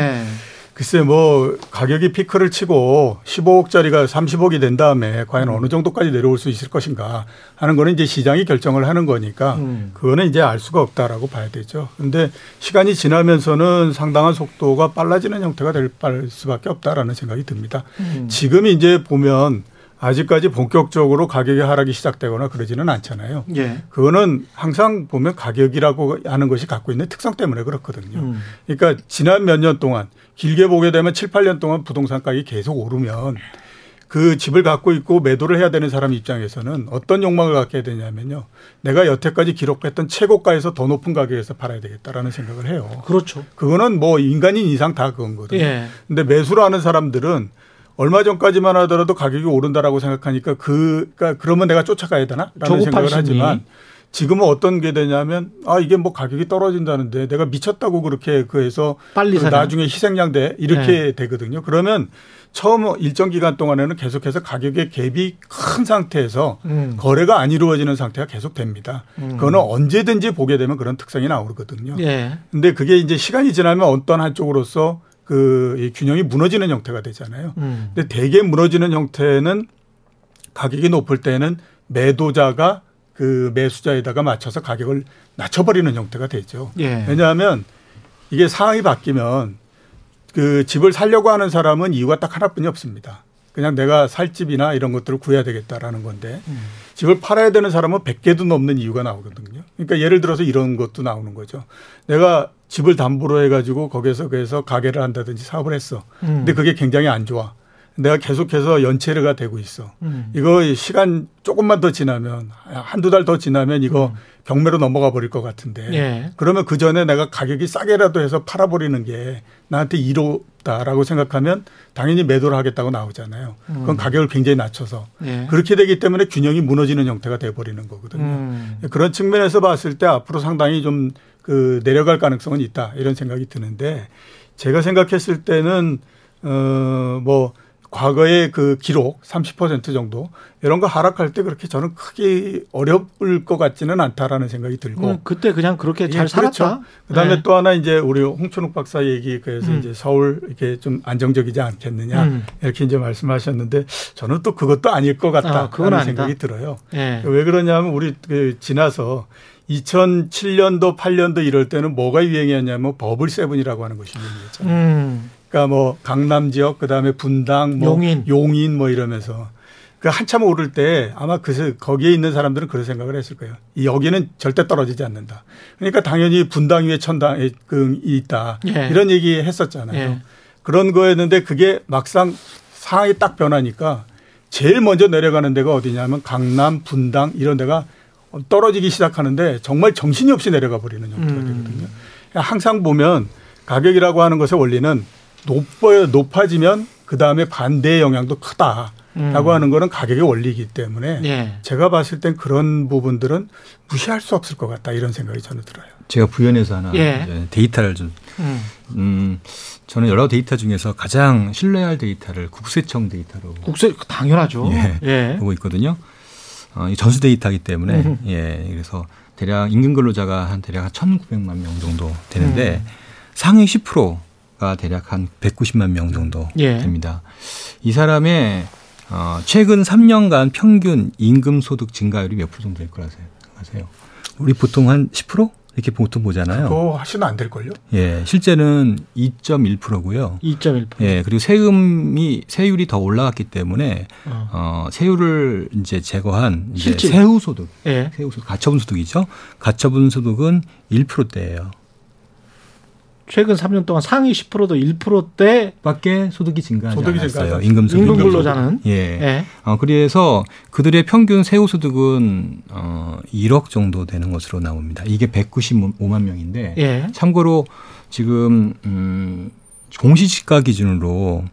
예. 글쎄 뭐 가격이 피크를 치고 15억짜리가 30억이 된 다음에 과연 어느 정도까지 내려올 수 있을 것인가 하는 거는 이제 시장이 결정을 하는 거니까 음. 그거는 이제 알 수가 없다라고 봐야 되죠. 근데 시간이 지나면서는 상당한 속도가 빨라지는 형태가 될 수밖에 없다라는 생각이 듭니다. 음. 지금 이제 보면 아직까지 본격적으로 가격이 하락이 시작되거나 그러지는 않잖아요. 예. 그거는 항상 보면 가격이라고 하는 것이 갖고 있는 특성 때문에 그렇거든요. 음. 그러니까 지난 몇 년 동안 길게 보게 되면 7, 8년 동안 부동산 가격이 계속 오르면 그 집을 갖고 있고 매도를 해야 되는 사람 입장에서는 어떤 욕망을 갖게 되냐면요. 내가 여태까지 기록했던 최고가에서 더 높은 가격에서 팔아야 되겠다라는 생각을 해요. 그렇죠. 그거는 뭐 인간인 이상 다 그건 거든요. 예. 근데 매수를 하는 사람들은 얼마 전까지만 하더라도 가격이 오른다라고 생각하니까 그, 그러니까 그러면 내가 쫓아가야 되나라는 생각을 하지만 지금은 어떤 게 되냐면 아 이게 뭐 가격이 떨어진다는데 내가 미쳤다고 그렇게 그 해서 빨리 그 나중에 희생양 돼 이렇게 네. 되거든요. 그러면 처음 일정 기간 동안에는 계속해서 가격의 갭이 큰 상태에서 음. 거래가 안 이루어지는 상태가 계속 됩니다. 음. 그거는 언제든지 보게 되면 그런 특성이 나오거든요. 예. 근데 그게 이제 시간이 지나면 어떤 한쪽으로서 그 균형이 무너지는 형태가 되잖아요. 음. 근데 대개 무너지는 형태는 가격이 높을 때는 매도자가 그 매수자에다가 맞춰서 가격을 낮춰버리는 형태가 되죠. 예. 왜냐하면 이게 상황이 바뀌면 그 집을 살려고 하는 사람은 이유가 딱 하나뿐이 없습니다. 그냥 내가 살 집이나 이런 것들을 구해야 되겠다라는 건데 음. 집을 팔아야 되는 사람은 100개도 넘는 이유가 나오거든요. 그러니까 예를 들어서 이런 것도 나오는 거죠. 내가 집을 담보로 해가지고 거기서 그래서 가게를 한다든지 사업을 했어. 음. 근데 그게 굉장히 안 좋아. 내가 계속해서 연체가 되고 있어. 음. 이거 시간 조금만 더 지나면 한두 달 더 지나면 이거 음. 경매로 넘어가 버릴 것 같은데. 예. 그러면 그 전에 내가 가격이 싸게라도 해서 팔아버리는 게 나한테 이롭다라고 생각하면 당연히 매도를 하겠다고 나오잖아요. 그건 음. 가격을 굉장히 낮춰서. 예. 그렇게 되기 때문에 균형이 무너지는 형태가 돼버리는 거거든요. 음. 그런 측면에서 봤을 때 앞으로 상당히 좀 그 내려갈 가능성은 있다 이런 생각이 드는데 제가 생각했을 때는 어뭐 과거의 그 기록 30% 정도 이런 거 하락할 때 그렇게 저는 크게 어려울 것 같지는 않다라는 생각이 들고 음, 그때 그냥 그렇게 잘 예, 살았다. 그렇죠. 그다음에 네. 또 하나 이제 우리 홍춘욱 박사 얘기 그래서 음. 이제 서울 이렇게 좀 안정적이지 않겠느냐 음. 이렇게 이제 말씀하셨는데 저는 또 그것도 아닐 것 같다라는 아, 생각이 들어요. 네. 왜 그러냐면 우리 그 지나서 2007년도 8년도 이럴 때는 뭐가 유행이었냐면 버블 세븐이라고 하는 것이 유행이었잖아요. 음. 그러니까 뭐 강남 지역 그다음에 분당 뭐 용인 용인 뭐 이러면서 그 한참 오를 때 아마 그 거기에 있는 사람들은 그런 생각을 했을 거예요. 여기는 절대 떨어지지 않는다. 그러니까 당연히 분당 위에 천당이 있다. 예. 이런 얘기 했었잖아요. 예. 그런 거였는데 그게 막상 상황이 딱 변하니까 제일 먼저 내려가는 데가 어디냐면 강남, 분당 이런 데가 떨어지기 시작하는데 정말 정신이 없이 내려가 버리는 형태가 음. 되거든요. 항상 보면 가격이라고 하는 것의 원리는 높아, 높아지면 그 다음에 반대의 영향도 크다. 라고 음. 하는 거는 가격의 원리이기 때문에 예. 제가 봤을 땐 그런 부분들은 무시할 수 없을 것 같다 이런 생각이 저는 들어요. 제가 부연해서 하나 예. 데이터를 좀 음. 음. 저는 여러 데이터 중에서 가장 신뢰할 데이터를 국세청 데이터로 국세 당연하죠. 예, 예. 보고 있거든요. 어, 이 전수 데이터이기 때문에 음. 예 그래서 대략 임금 근로자가 한 대략 한 1,900만 명 정도 되는데 음. 상위 10% 가 대략 한 190만 명 정도 예. 됩니다. 이 사람의 어, 최근 3년간 평균 임금 소득 증가율이 몇 프로 정도 될 거라 생각하세요? 우리 보통 한 10%? 이렇게 보통 보잖아요. 그거 하시면 안 될걸요? 예, 실제는 2.1%고요. 2.1%. 예, 그리고 세금이 세율이 더 올라갔기 때문에 어, 어 세율을 이제 제거한 이제 세후 소득, 예. 세후 소득, 가처분 소득이죠. 가처분 소득은 1%대예요. 최근 3년 동안 상위 10%도 1%대 밖에 소득이 증가하지 소득이 않았어요. 임금 소득. 임금 근로자는. 예. 예. 어, 그래서 그들의 평균 세후 소득은 어 1억 정도 되는 것으로 나옵니다. 이게 195만 명인데 예. 참고로 지금 음 공시지가 기준으로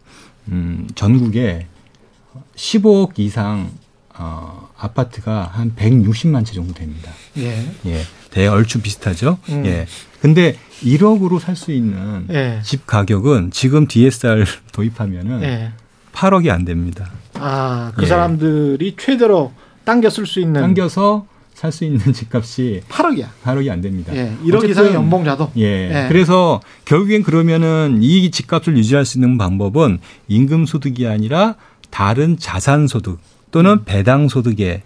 음 전국에 15억 이상 어 아파트가 한 160만 채 정도 됩니다. 예. 예. 대 얼추 비슷하죠. 음. 예. 근데 1억으로 살 수 있는 예. 집 가격은 지금 DSR 도입하면은 예. 8억이 안 됩니다. 아, 그 예. 사람들이 최대로 당겨 쓸 수 있는 당겨서 살 수 있는 집값이 8억이야. 8억이 안 됩니다. 예. 1억 이상의 연봉자도. 예. 예. 그래서 결국엔 그러면은 이 집값을 유지할 수 있는 방법은 임금 소득이 아니라 다른 자산 소득 또는 음. 배당 소득에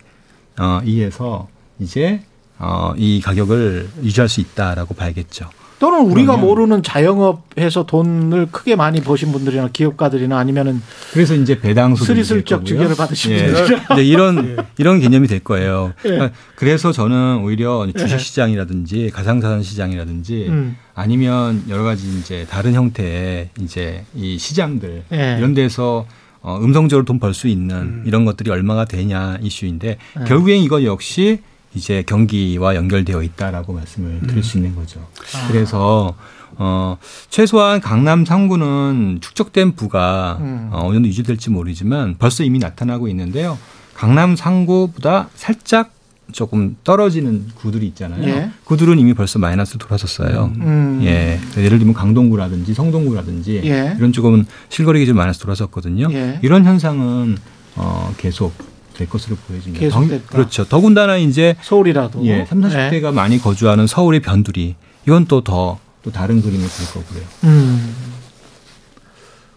어, 의해서 이제 어, 이 가격을 유지할 수 있다라고 봐야겠죠. 또는 우리가 모르는 자영업해서 돈을 크게 많이 버신 분들이나 기업가들이나 아니면은 그래서 이제 배당 스리슬쩍 증여를 받으신 예. 분들 이제 이런 예. 이런 개념이 될 거예요. 예. 그러니까 그래서 저는 오히려 예. 주식 시장이라든지 가상자산 시장이라든지 음. 아니면 여러 가지 이제 다른 형태의 이제 이 시장들 예. 이런 데서 어, 음성적으로 돈 벌 수 있는 음. 이런 것들이 얼마가 되냐 이슈인데 예. 결국엔 이거 역시 이제 경기와 연결되어 있다라고 말씀을 드릴 음. 수 있는 거죠. 아. 그래서 어 최소한 강남 3구는 축적된 부가 음. 어, 어느 정도 유지될지 모르지만 벌써 이미 나타나고 있는데요. 강남 3구보다 살짝 조금 떨어지는 구들이 있잖아요. 예. 구들은 이미 벌써 마이너스 돌아섰어요. 음. 예. 예를 들면 강동구라든지 성동구라든지 예. 이런 쪽은 실거래 기준 마이너스 돌아섰거든요. 예. 이런 현상은 어, 계속 될 것으로 보여집니다. 계속 그렇죠. 더군다나 이제 서울이라도 예, 3, 40대가 많이 거주하는 서울의 변두리 이건 또 더또 또 다른 그림을 그릴 거고요. 음.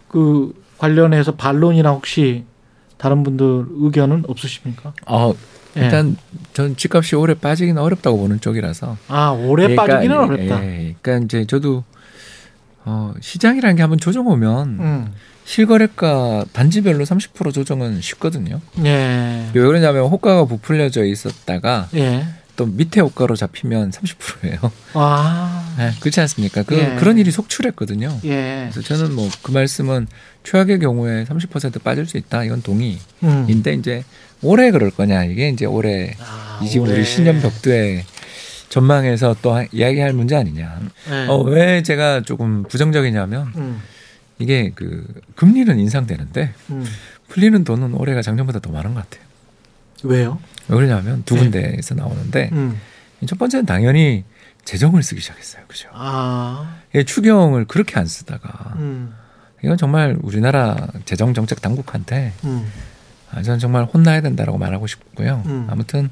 그 관련해서 반론이나 혹시 다른 분들 의견은 없으십니까? 어, 일단 예. 전 집값이 오래 빠지기는 어렵다고 보는 쪽이라서. 아, 오래 그러니까, 빠지기는 어렵다. 예, 그러니까 이제 저도 어, 시장이라는 게 한번 조정 오면 음. 실거래가 단지별로 30% 조정은 쉽거든요. 예. 왜 그러냐면 호가가 부풀려져 있었다가 예. 또 밑에 호가로 잡히면 30%예요. 아. 네, 그렇지 않습니까? 그, 예. 그런 일이 속출했거든요. 예. 그래서 저는 뭐 그 말씀은 최악의 경우에 30% 빠질 수 있다. 이건 동의인데 음. 이제 올해 그럴 거냐 이게 이제 올해 아, 이 지금 우리 신년 벽두에 전망해서 또 이야기할 문제 아니냐. 네. 어, 왜 제가 조금 부정적이냐면 음. 이게 그 금리는 인상되는데 음. 풀리는 돈은 올해가 작년보다 더 많은 것 같아요. 왜요? 왜 그러냐면 두 네. 군데에서 네. 나오는데 음. 첫 번째는 당연히 재정을 쓰기 시작했어요. 그죠? 아. 예, 추경을 그렇게 안 쓰다가 음. 이건 정말 우리나라 재정 정책 당국한테 음. 아, 저는 정말 혼나야 된다라고 말하고 싶고요. 음. 아무튼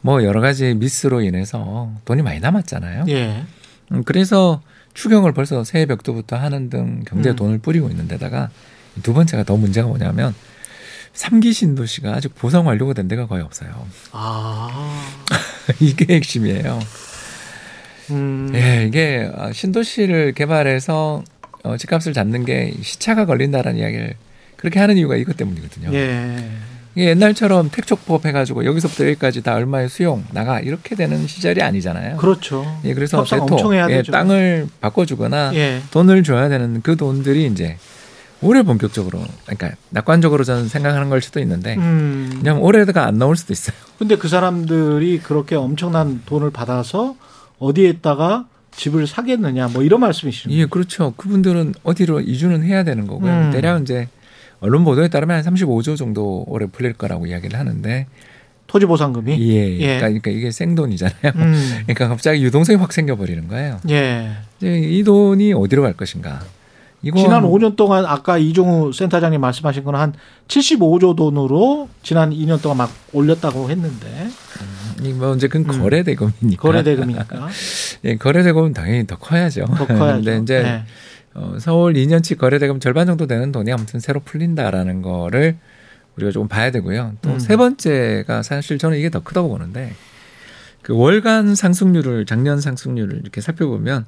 뭐 여러 가지 미스로 인해서 돈이 많이 남았잖아요. 예. 음, 그래서 추경을 벌써 새해 벽두부터 하는 등 경제에 음. 돈을 뿌리고 있는 데다가 두 번째가 더 문제가 뭐냐면 삼기 신도시가 아직 보상 완료가 된 데가 거의 없어요. 아. 이게 핵심이에요. 음. 예, 이게 신도시를 개발해서 어, 집값을 잡는 게 시차가 걸린다라는 이야기를 그렇게 하는 이유가 이것 때문이거든요. 예. 옛날처럼 택촉법 해가지고 여기서부터 여기까지 다 얼마의 수용 나가 이렇게 되는 시절이 아니잖아요. 그렇죠. 예, 그래서 대토 예, 땅을 바꿔주거나 예. 돈을 줘야 되는 그 돈들이 이제 올해 본격적으로 그러니까 낙관적으로 저는 생각하는 걸 수도 있는데 음. 그냥 올해가 안 나올 수도 있어요. 근데 그 사람들이 그렇게 엄청난 돈을 받아서 어디에다가 집을 사겠느냐 뭐 이런 말씀이시죠. 예, 그렇죠. 그분들은 어디로 이주는 해야 되는 거고요. 음. 대략 이제 언론 보도에 따르면 한 35조 정도 올해 풀릴 거라고 이야기를 하는데 토지 보상금이 예, 예. 그러니까, 그러니까, 이게 생돈이잖아요. 음. 그러니까 갑자기 유동성이 확 생겨버리는 거예요. 예. 이 돈이 어디로 갈 것인가? 지난 5년 동안 아까 이종우 센터장님 말씀하신 거는 한 75조 돈으로 지난 2년 동안 막 올렸다고 했는데. 음, 뭐 이제 그건 음. 거래 대금이니까. 거래 대금이니까. 예, 거래 대금은 당연히 더 커야죠. 더 커야죠. 근데 이제 네. 어, 서울 2년치 거래대금 절반 정도 되는 돈이 아무튼 새로 풀린다라는 거를 우리가 조금 봐야 되고요. 또세 음. 번째가 사실 저는 이게 더 크다고 보는데 그 월간 상승률을 작년 상승률을 이렇게 살펴보면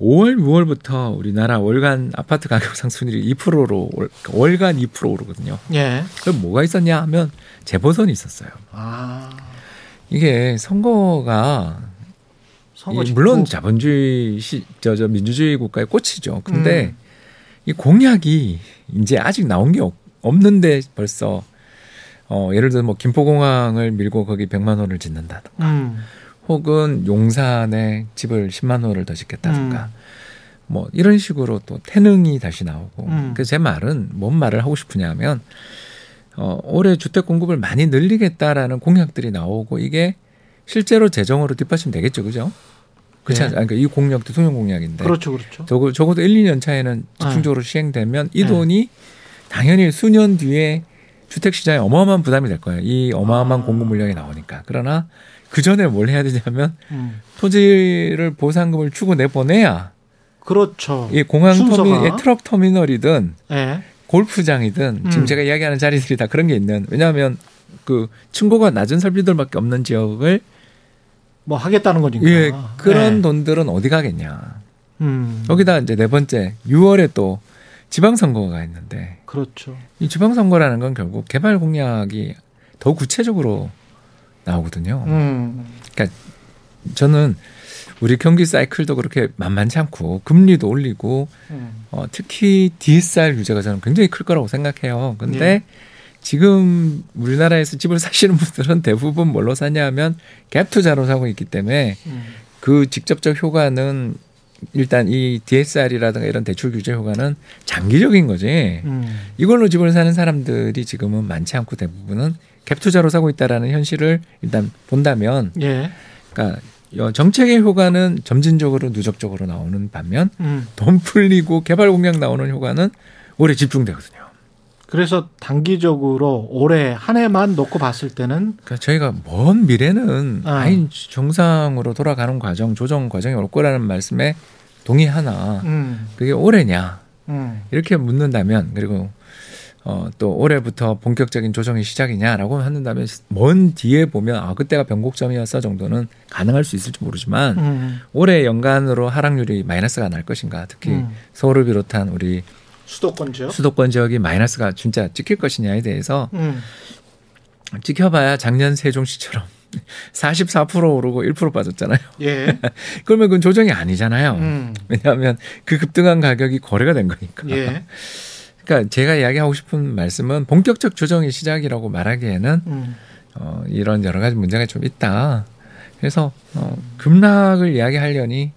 5월, 6월부터 우리나라 월간 아파트 가격 상승률이 2%로 월 간 2% 오르거든요. 예. 그럼 뭐가 있었냐 하면 재보선이 있었어요. 아. 이게 선거가 이, 물론 자본주의 시, 저, 저 민주주의 국가의 꽃이죠. 근데 음. 이 공약이 이제 아직 나온 게 없, 없는데 벌써 어, 예를 들어 뭐 김포공항을 밀고 거기 100만 원을 짓는다든가 음. 혹은 용산에 집을 10만 원을 더 짓겠다든가 음. 뭐 이런 식으로 또 태능이 다시 나오고 음. 그래서 제 말은 뭔 말을 하고 싶으냐면 어, 올해 주택 공급을 많이 늘리겠다라는 공약들이 나오고 이게 실제로 재정으로 뒷받침 되겠죠, 그죠? 그렇지 네. 않습니까? 그러니까 이 공약 대통령 공약인데. 그렇죠, 그렇죠. 적어, 적어도 1, 2년 차에는 집중적으로 네. 시행되면 이 돈이 당연히 수년 뒤에 주택 시장에 어마어마한 부담이 될 거예요. 이 어마어마한 아. 공급 물량이 나오니까. 그러나 그 전에 뭘 해야 되냐면 음. 토지를 보상금을 주고 내보내야 그렇죠. 이 공항 터미, 트럭 터미널이든 네. 골프장이든 음. 지금 제가 이야기하는 자리들이 다 그런 게 있는 왜냐하면 그 층고가 낮은 설비들밖에 없는 지역을 뭐 하겠다는 거니까. 예, 그런 네. 돈들은 어디 가겠냐. 음. 여기다 이제 네 번째 6월에 또 지방선거가 있는데. 그렇죠. 이 지방선거라는 건 결국 개발 공약이 더 구체적으로 나오거든요. 음. 그러니까 저는 우리 경기 사이클도 그렇게 만만치 않고 금리도 올리고 음. 어, 특히 DSR 규제가 저는 굉장히 클 거라고 생각해요. 근데 예. 지금 우리나라에서 집을 사시는 분들은 대부분 뭘로 사냐면 갭 투자로 사고 있기 때문에 음. 그 직접적 효과는 일단 이 DSR이라든가 이런 대출 규제 효과는 장기적인 거지. 음. 이걸로 집을 사는 사람들이 지금은 많지 않고 대부분은 갭 투자로 사고 있다라는 현실을 일단 본다면, 예. 그러니까 정책의 효과는 점진적으로 누적적으로 나오는 반면 음. 돈 풀리고 개발 공약 나오는 효과는 오래 집중되거든요. 그래서 단기적으로 올해 한 해만 놓고 봤을 때는 그러니까 저희가 먼 미래는 아. 아인 정상으로 돌아가는 과정, 조정 과정이 올 거라는 말씀에 동의하나 음. 그게 올해냐 음. 이렇게 묻는다면 그리고 어, 또 올해부터 본격적인 조정이 시작이냐라고 한다면 먼 뒤에 보면 아 그때가 변곡점이었어 정도는 가능할 수 있을지 모르지만 음. 올해 연간으로 하락률이 마이너스가 날 것인가 특히 음. 서울을 비롯한 우리 수도권 지역 수도권 지역이 마이너스가 진짜 찍힐 것이냐에 대해서 음. 찍혀봐야 작년 세종시처럼 44% 오르고 1% 빠졌잖아요. 예. 그러면 그건 조정이 아니잖아요. 음. 왜냐하면 그 급등한 가격이 거래가 된 거니까. 예. 그러니까 제가 이야기하고 싶은 말씀은 본격적 조정의 시작이라고 말하기에는 음. 어, 이런 여러 가지 문제가 좀 있다. 그래서 어, 급락을 이야기하려니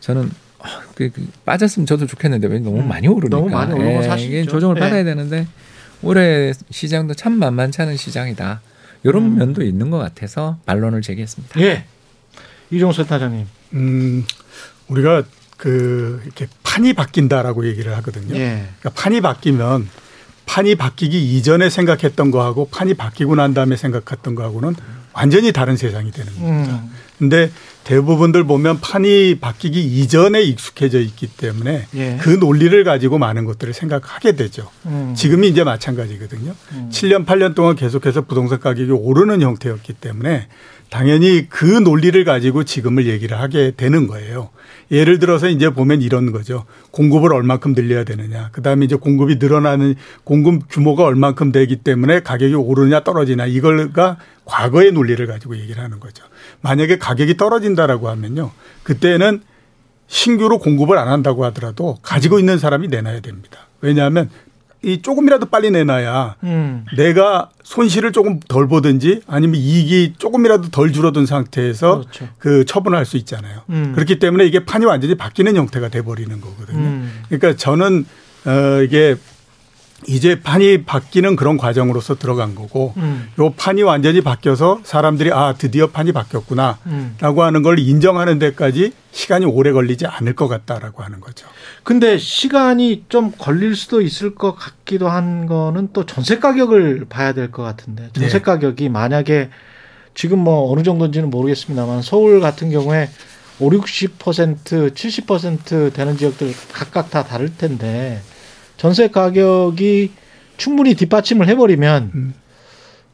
저는 어, 그, 그, 빠졌으면 저도 좋겠는데 왜 너무 음. 많이 오르니까 너무 많이 오르고 예, 사실 조정을 예. 받아야 되는데 올해 시장도 참 만만치 않은 시장이다. 이런 음. 면도 있는 것 같아서 반론을 제기했습니다. 예. 이종석 타장님. 음, 우리가 그 이렇게 판이 바뀐다라고 얘기를 하거든요. 예. 그러니까 판이 바뀌면 판이 바뀌기 이전에 생각했던 거하고 판이 바뀌고 난 다음에 생각했던 거하고는 완전히 다른 세상이 되는 겁니다. 음. 근데 대부분들 보면 판이 바뀌기 이전에 익숙해져 있기 때문에 예. 그 논리를 가지고 많은 것들을 생각하게 되죠. 음. 지금이 이제 마찬가지거든요. 음. 7년, 8년 동안 계속해서 부동산 가격이 오르는 형태였기 때문에 당연히 그 논리를 가지고 지금을 얘기를 하게 되는 거예요. 예를 들어서 이제 보면 이런 거죠. 공급을 얼만큼 늘려야 되느냐. 그 다음에 이제 공급이 늘어나는 공급 규모가 얼만큼 되기 때문에 가격이 오르냐 떨어지냐. 이걸가 과거의 논리를 가지고 얘기를 하는 거죠. 만약에 가격이 떨어진다라고 하면요. 그때는 신규로 공급을 안 한다고 하더라도 가지고 있는 사람이 내놔야 됩니다. 왜냐하면 이 조금이라도 빨리 내놔야 음. 내가 손실을 조금 덜 보든지 아니면 이익이 조금이라도 덜 줄어든 상태에서 그렇죠. 그 처분할 수 있잖아요. 음. 그렇기 때문에 이게 판이 완전히 바뀌는 형태가 돼 버리는 거거든요. 음. 그러니까 저는 어 이게 이제 판이 바뀌는 그런 과정으로서 들어간 거고 음. 요 판이 완전히 바뀌어서 사람들이 아 드디어 판이 바뀌었구나라고 음. 하는 걸 인정하는 데까지 시간이 오래 걸리지 않을 것 같다라고 하는 거죠. 근데 시간이 좀 걸릴 수도 있을 것 같기도 한 거는 또 전세 가격을 봐야 될 것 같은데 전세 네. 가격이 만약에 지금 뭐 어느 정도인지는 모르겠습니다만 서울 같은 경우에 5, 60% 70% 되는 지역들 각각 다 다를 텐데 전세 가격이 충분히 뒷받침을 해버리면 음.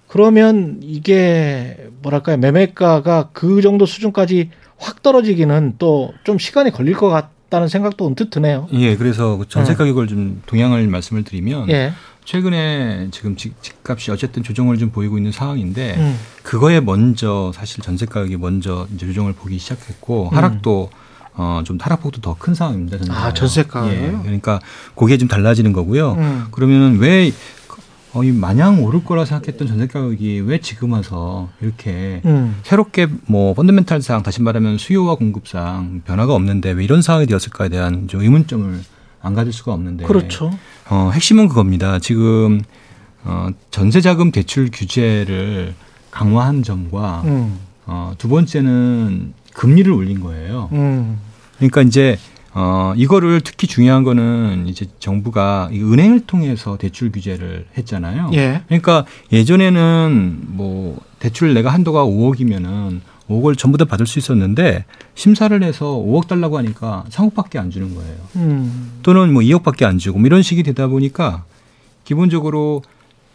그러면 이게 뭐랄까요 매매가가 그 정도 수준까지 확 떨어지기는 또 좀 시간이 걸릴 것 같다는 생각도 언뜻 드네요. 예, 그래서 그 전세 네. 가격을 좀 동향을 말씀을 드리면 예. 최근에 지금 집 값이 어쨌든 조정을 좀 보이고 있는 상황인데 음. 그거에 먼저 사실 전세 가격이 먼저 이제 조정을 보기 시작했고 하락도 음. 어, 좀 타락폭도 더 큰 상황입니다. 전세 아, 전세가. 예. 그러니까 그게 좀 달라지는 거고요. 음. 그러면 왜 어, 이 마냥 오를 거라 생각했던 전세 가격이 왜 지금 와서 이렇게 음. 새롭게 뭐 펀더멘탈상 다시 말하면 수요와 공급상 변화가 없는데 왜 이런 상황이 되었을까에 대한 좀 의문점을 안 가질 수가 없는데. 그렇죠. 어, 핵심은 그겁니다. 지금 어, 전세자금 대출 규제를 강화한 점과 음. 어, 두 번째는 금리를 올린 거예요. 음. 그러니까 이제 어 이거를 특히 중요한 거는 이제 정부가 은행을 통해서 대출 규제를 했잖아요. 예. 그러니까 예전에는 뭐 대출 내가 한도가 5억이면은 5억을 전부 다 받을 수 있었는데 심사를 해서 5억 달라고 하니까 3억밖에 안 주는 거예요. 음. 또는 뭐 2억밖에 안 주고 뭐 이런 식이 되다 보니까 기본적으로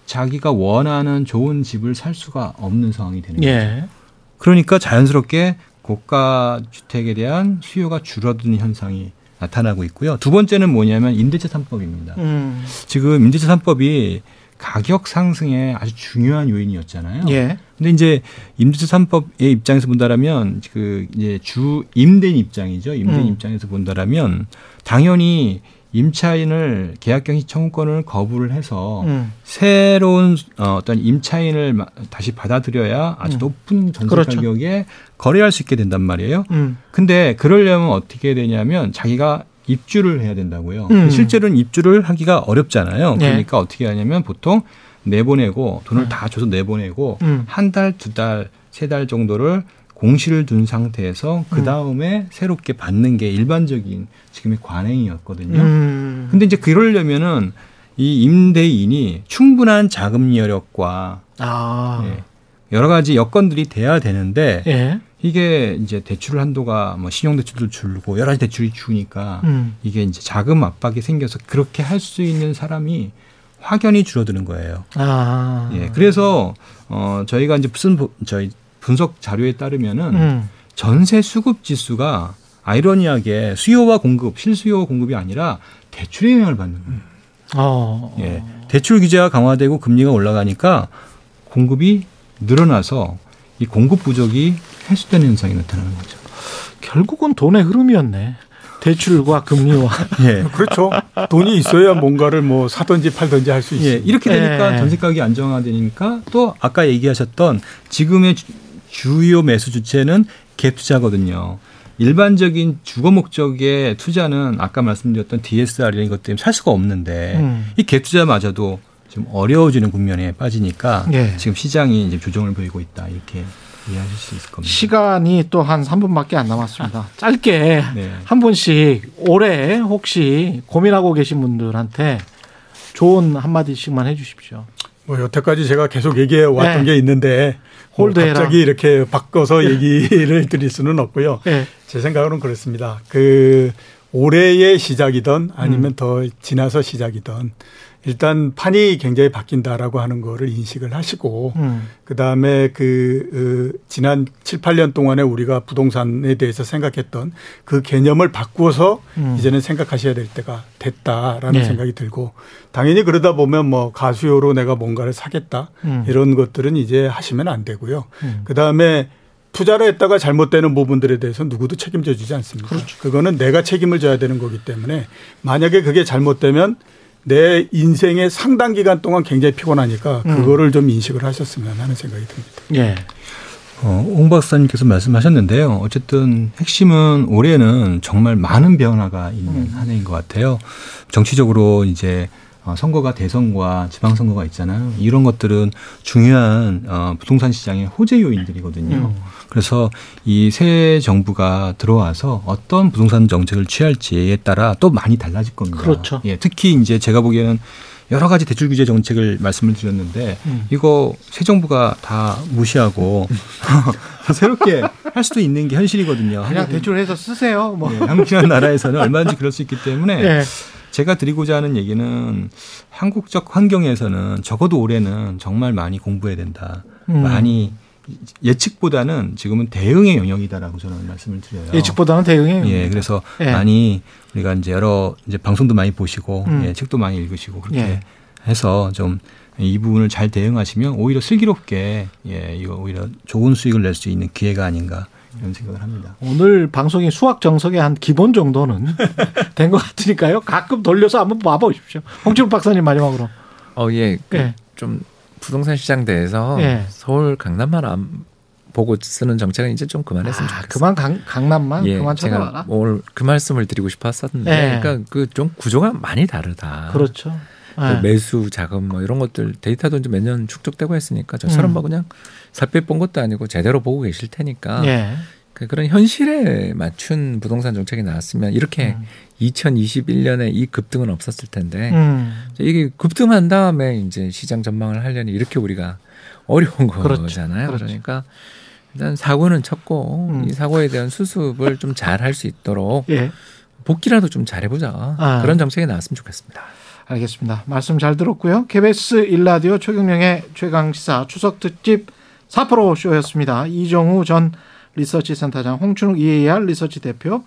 자기가 원하는 좋은 집을 살 수가 없는 상황이 되는 예. 거죠. 그러니까 자연스럽게 고가 주택에 대한 수요가 줄어드는 현상이 나타나고 있고요. 두 번째는 뭐냐면 임대차 3법입니다. 음. 지금 임대차 3법이 가격 상승에 아주 중요한 요인이었잖아요. 예. 근데 이제 임대차 3법의 입장에서 본다라면 그 이제 주 임대인 입장이죠. 임대인 음. 입장에서 본다라면 당연히 임차인을 계약경시 청구권을 거부를 해서 음. 새로운 어, 어떤 임차인을 다시 받아들여야 아주 음. 높은 전세 그렇죠. 가격에 거래할 수 있게 된단 말이에요. 음. 근데 그러려면 어떻게 되냐면 자기가 입주를 해야 된다고요. 음. 실제로는 입주를 하기가 어렵잖아요. 네. 그러니까 네. 어떻게 하냐면 보통 내보내고 돈을 네. 다 줘서 내보내고 음. 한 달, 두 달, 세 달 정도를 공시를 둔 상태에서 그 음. 다음에 음. 새롭게 받는 게 일반적인 지금의 관행이었거든요. 음. 근데 이제 그러려면은 이 임대인이 충분한 자금 여력과 아. 예, 여러 가지 여건들이 돼야 되는데 예. 이게 이제 대출 한도가 뭐 신용대출도 줄고 여러 가지 대출이 주니까 음. 이게 이제 자금 압박이 생겨서 그렇게 할 수 있는 사람이 확연히 줄어드는 거예요. 아. 예. 그래서 어 저희가 이제 무슨 저희 분석 자료에 따르면은 음. 전세 수급 지수가 아이러니하게 수요와 공급, 실수요 공급이 아니라 대출의 영향을 받는 거예요. 어. 예. 대출 규제가 강화되고 금리가 올라가니까 공급이 늘어나서 이 공급 부족이 해소되는 현상이 나타나는 거죠. 결국은 돈의 흐름이었네. 대출과 금리와. 예. 그렇죠. 돈이 있어야 뭔가를 뭐 사든지 팔든지 할 수 있어요. 예. 이렇게 되니까 예. 전세 가격이 안정화되니까 또 아까 얘기하셨던 지금의 주요 매수 주체는 갭 투자거든요. 일반적인 주거 목적의 투자는 아까 말씀드렸던 DSR 이런 것 때문에 살 수가 없는데 음. 이갭 투자마저도 좀 어려워지는 국면에 빠지니까 예. 지금 시장이 이제 조정을 보이고 있다 이렇게 이해하실 수 있을 겁니다. 시간이 또 한 3분밖에 안 남았습니다. 짧게 네. 한 분씩 올해 혹시 고민하고 계신 분들한테 좋은 한마디씩만 해 주십시오. 뭐 여태까지 제가 계속 얘기해 왔던 네. 게 있는데 홀드해라. 갑자기 이렇게 바꿔서 얘기를 드릴 수는 없고요. 네. 제 생각으로는 그렇습니다. 그 올해의 시작이든 아니면 음. 더 지나서 시작이든 일단 판이 굉장히 바뀐다라고 하는 거를 인식을 하시고 음. 그다음에 그 어, 지난 7, 8년 동안에 우리가 부동산에 대해서 생각했던 그 개념을 바꾸어서 음. 이제는 생각하셔야 될 때가 됐다라는 네. 생각이 들고 당연히 그러다 보면 뭐 가수요로 내가 뭔가를 사겠다 음. 이런 것들은 이제 하시면 안 되고요. 음. 그다음에 투자를 했다가 잘못되는 부분들에 대해서 누구도 책임져 주지 않습니다. 그렇죠. 그거는 내가 책임을 져야 되는 거기 때문에 만약에 그게 잘못되면 내 인생의 상당 기간 동안 굉장히 피곤하니까 음. 그거를 좀 인식을 하셨으면 하는 생각이 듭니다. 예. 어, 홍 박사님께서 말씀하셨는데요. 어쨌든 핵심은 올해는 정말 많은 변화가 있는 음. 한 해인 것 같아요. 정치적으로 이제 어, 선거가 대선과 지방선거가 있잖아요. 이런 것들은 중요한 어, 부동산 시장의 호재 요인들이거든요. 음. 그래서 이 새 정부가 들어와서 어떤 부동산 정책을 취할지에 따라 또 많이 달라질 겁니다. 그렇죠. 예, 특히 이제 제가 보기에는 여러 가지 대출 규제 정책을 말씀을 드렸는데 음. 이거 새 정부가 다 무시하고 새롭게 할 수도 있는 게 현실이거든요. 그냥 대출해서 쓰세요. 뭐. 네, 한국이라는 나라에서는 얼마든지 그럴 수 있기 때문에 네. 제가 드리고자 하는 얘기는 한국적 환경에서는 적어도 올해는 정말 많이 공부해야 된다. 음. 많이 예측보다는 지금은 대응의 영역이다라고 저는 말씀을 드려요. 예측보다는 대응의 예, 그래서 예. 많이 우리가 이제 여러 이제 방송도 많이 보시고 음. 예, 책도 많이 읽으시고 그렇게 예. 해서 좀 이 부분을 잘 대응하시면 오히려 슬기롭게 예, 이거 오히려 좋은 수익을 낼 수 있는 기회가 아닌가 이런 생각을 합니다. 오늘 방송이 수학 정석의 한 기본 정도는 된 것 같으니까요. 가끔 돌려서 한번 봐보십시오. 홍준호 박사님 마지막으로. 어, 예. 그 예. 좀 부동산 시장 대해서 예. 서울 강남만 안 보고 쓰는 정책은 이제 좀 그만했으면 아, 좋겠어요. 그만 강, 강남만 예, 그만 쳐다봐라. 오늘 그 말씀을 드리고 싶었었는데, 예. 그러니까 그 좀 구조가 많이 다르다. 그렇죠. 그 예. 매수 자금 뭐 이런 것들 데이터도 이제 몇 년 축적되고 했으니까 저처럼 음. 뭐 그냥 살빼 본 것도 아니고 제대로 보고 계실 테니까 예. 그 그런 현실에 맞춘 부동산 정책이 나왔으면 이렇게 음. 2021년에 이 급등은 없었을 텐데 음. 이게 급등한 다음에 이제 시장 전망을 하려니 이렇게 우리가 어려운 그렇죠. 거잖아요. 그렇죠. 그러니까 일단 사고는 쳤고 음. 이 사고에 대한 수습을 좀 잘 할 수 있도록 예. 복귀라도 좀 잘해보자 아. 그런 정책이 나왔으면 좋겠습니다. 알겠습니다. 말씀 잘 들었고요. KBS 일라디오 최경영의 최강시사 추석 특집 4프로 쇼였습니다. 이정우 전 리서치 센터장, 홍춘욱 EAR 리서치 대표,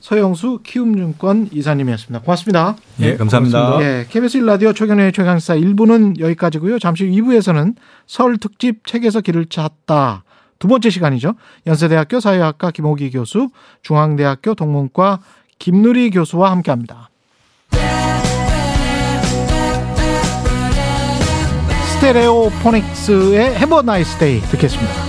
서영수 키움증권 이사님이었습니다. 고맙습니다. 네, 감사합니다. 예, KBS 일라디오 최경영의 최강시사 1부는 여기까지고요. 잠시 후 2부에서는 설 특집 책에서 길을 찾다. 두 번째 시간이죠. 연세대학교 사회학과 김호기 교수, 중앙대학교 동문과 김누리 교수와 함께합니다. 스테레오포닉스의 해버 나이스 데이 듣겠습니다.